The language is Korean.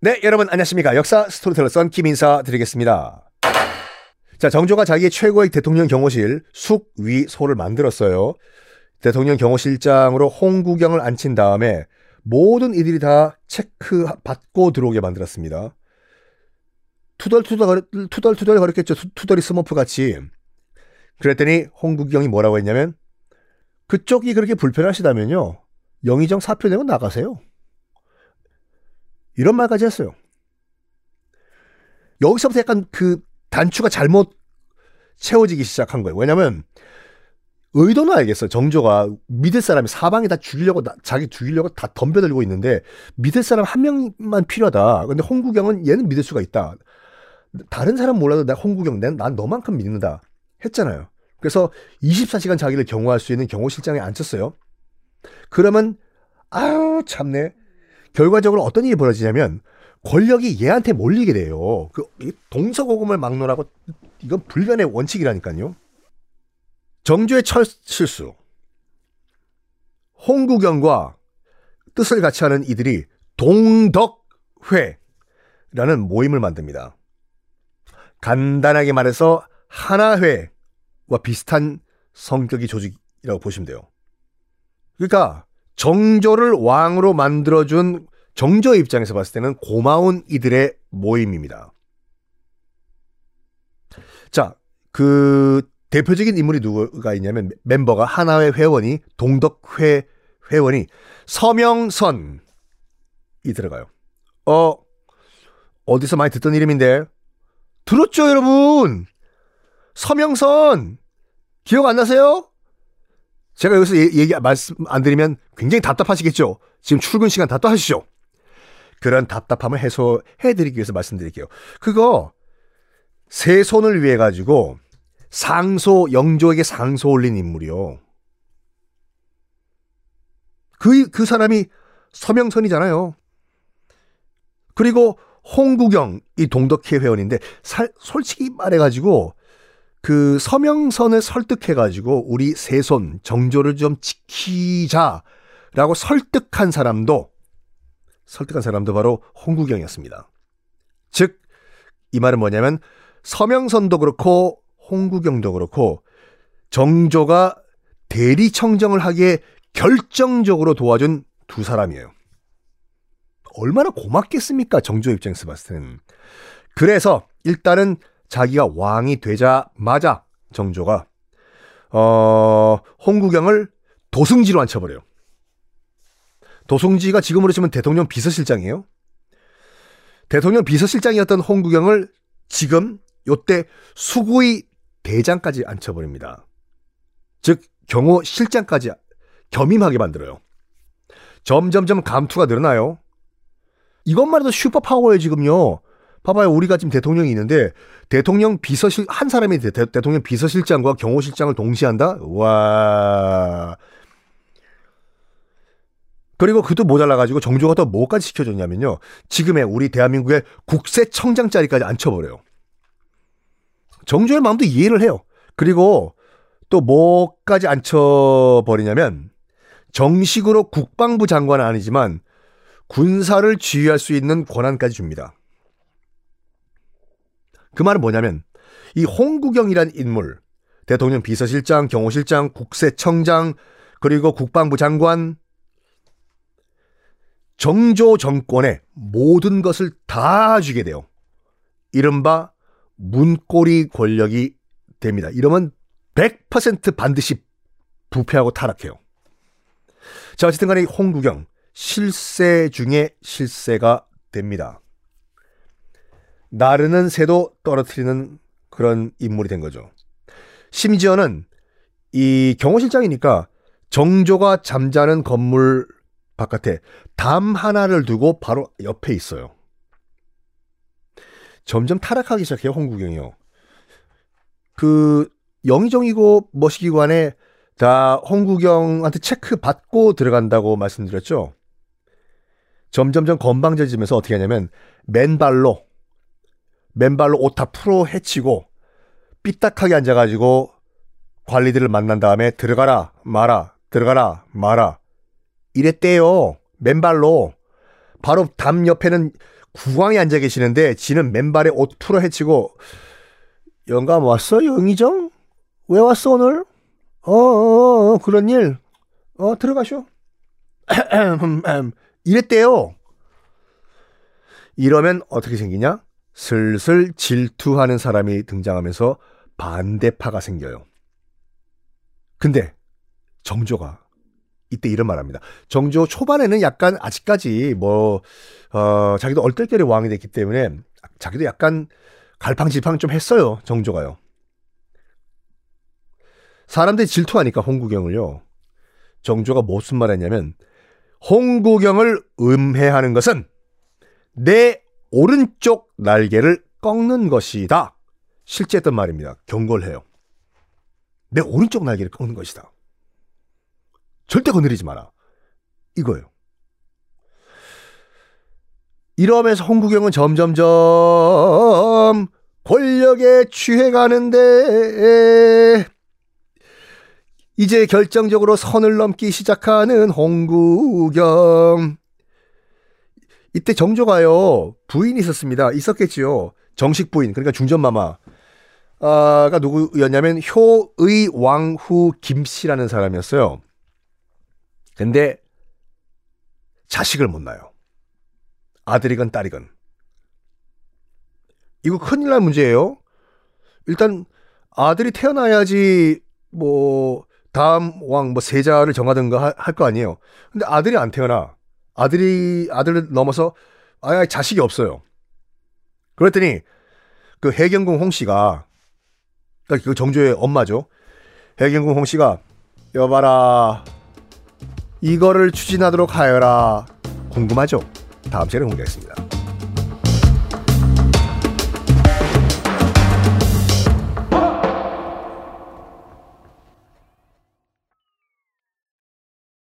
네, 여러분 안녕하십니까. 역사 스토리텔러 썬킴 인사 드리겠습니다. 자, 정조가 자기의 최고의 대통령 경호실 숙위소를 만들었어요. 대통령 경호실장으로 홍국영을 앉힌 다음에 모든 이들이 다 체크 받고 들어오게 만들었습니다. 투덜투덜 투덜투덜 거렸겠죠. 투덜이 스머프 같이. 그랬더니 홍구경이 뭐라고 했냐면 그쪽이 그렇게 불편하시다면요. 영의정 사표 내고 나가세요. 이런 말까지 했어요. 여기서부터 약간 그 단추가 잘못 채워지기 시작한 거예요. 왜냐면 의도는 알겠어요. 정조가 믿을 사람이 사방에 다 죽이려고 자기 죽이려고 다 덤벼들고 있는데 믿을 사람 한 명만 필요하다. 근데 홍구경은 얘는 믿을 수가 있다. 다른 사람 몰라도 나 홍구경 난, 난 너만큼 믿는다. 했잖아요. 그래서 24시간 자기를 경호할 수 있는 경호실장에 앉혔어요. 그러면 아유 참네. 결과적으로 어떤 일이 벌어지냐면 권력이 얘한테 몰리게 돼요. 그 동서고금을 막론하고 이건 불변의 원칙이라니까요. 정조의 첫 실수. 홍구경과 뜻을 같이 하는 이들이 동덕회라는 모임을 만듭니다. 간단하게 말해서 하나회와 비슷한 성격의 조직이라고 보시면 돼요. 그러니까 정조를 왕으로 만들어준 정조 입장에서 봤을 때는 고마운 이들의 모임입니다. 자, 그 대표적인 인물이 누가 있냐면 멤버가 하나회 회원이 동덕회 회원이 서명선이 들어가요. 어 어디서 많이 듣던 이름인데 들었죠, 여러분? 서명선 기억 안 나세요? 제가 여기서 얘기 말씀 안 드리면 굉장히 답답하시겠죠. 지금 출근 시간 답답하시죠. 그런 답답함을 해소해 드리기 위해서 말씀드릴게요. 그거 세 손을 위해 가지고 상소 영조에게 상소 올린 인물이요. 그, 그 사람이 서명선이잖아요. 그리고 홍구경 이 동덕회 회원인데 살, 솔직히 말해가지고 그 서명선을 설득해가지고 우리 세손 정조를 좀 지키자라고 설득한 사람도 설득한 사람도 바로 홍구경이었습니다. 즉 이 말은 뭐냐면 서명선도 그렇고 홍구경도 그렇고 정조가 대리 청정을 하기에 결정적으로 도와준 두 사람이에요. 얼마나 고맙겠습니까? 정조 입장에서 봤을 때는. 그래서 일단은 자기가 왕이 되자마자 정조가 어, 홍구경을 도승지로 앉혀버려요. 도승지가 지금으로 치면 대통령 비서실장이에요. 대통령 비서실장이었던 홍구경을 지금 요때 수구의 대장까지 앉혀버립니다. 즉 경호 실장까지 겸임하게 만들어요. 점점점 감투가 늘어나요. 이것만 해도 슈퍼 파워예요 지금요. 봐봐요. 우리가 지금 대통령이 있는데 대통령 비서실 한 사람이 대, 통령 비서실장과 경호실장을 동시에 한다. 와. 그리고 그도 모자라 가지고 정조가 또 뭐까지 시켜줬냐면요. 지금의 우리 대한민국의 국세청장 자리까지 앉혀버려요. 정조의 마음도 이해를 해요. 그리고 또 뭐까지 앉혀버리냐면 정식으로 국방부 장관은 아니지만 군사를 지휘할 수 있는 권한까지 줍니다. 그 말은 뭐냐면 이 홍구경이란 인물, 대통령 비서실장, 경호실장, 국세청장, 그리고 국방부 장관, 정조 정권의 모든 것을 다 주게 돼요. 이른바 문고리 권력이 됩니다. 이러면 100% 반드시 부패하고 타락해요. 자, 어쨌든 간에 홍구경, 실세 중에 실세가 됩니다. 나르는 새도 떨어뜨리는 그런 인물이 된 거죠. 심지어는 이 경호실장이니까 정조가 잠자는 건물 바깥에 담 하나를 두고 바로 옆에 있어요. 점점 타락하기 시작해요, 홍구경이요. 그 영의정이고 머시기관에 다 홍구경한테 체크 받고 들어간다고 말씀드렸죠. 점점점 건방져지면서 어떻게 하냐면 맨발로 맨발로 옷 다 풀어 헤치고 삐딱하게 앉아가지고 관리들을 만난 다음에 들어가라 마라 들어가라 마라. 이랬대요. 맨발로. 바로 담 옆에는 국왕이 앉아 계시는데 지는 맨발에 옷 풀어 헤치고 영감 왔어 영의정? 왜 왔어 오늘? 어, 어, 어 그런 일? 어 들어가쇼. 이랬대요. 이러면 어떻게 생기냐 슬슬 질투하는 사람이 등장하면서 반대파가 생겨요. 근데 정조가 이때 이런 말 합니다. 정조 초반에는 약간 아직까지 뭐, 어, 자기도 얼떨결에 왕이 됐기 때문에 자기도 약간 갈팡질팡 좀 했어요. 정조가요. 사람들이 질투하니까 홍구경을요. 정조가 무슨 말 했냐면, 홍구경을 음해하는 것은 내 오른쪽 날개를 꺾는 것이다. 실제 했던 말입니다. 경고를 해요. 내 오른쪽 날개를 꺾는 것이다. 절대 건드리지 마라. 이거예요. 이러면서 홍구경은 점점점 권력에 취해가는데 이제 결정적으로 선을 넘기 시작하는 홍구경. 이때 정조가요 부인이 있었습니다. 있었겠지요. 정식 부인 그러니까 중전마마. 아가 누구였냐면 효의왕후 김씨라는 사람이었어요. 근데 자식을 못 낳아요. 아들이건 딸이건. 이거 큰일 날 문제예요. 일단 아들이 태어나야지 뭐 다음 왕 뭐 세자를 정하든가 할 거 아니에요. 근데 아들이 안 태어나. 아들이 아들을 넘어서 아예 자식이 없어요. 그랬더니 그 해경궁 홍 씨가 그러니까 그 정조의 엄마죠. 해경궁 홍 씨가 여봐라 이거를 추진하도록 하여라 궁금하죠? 다음 시간에 공개하겠습니다.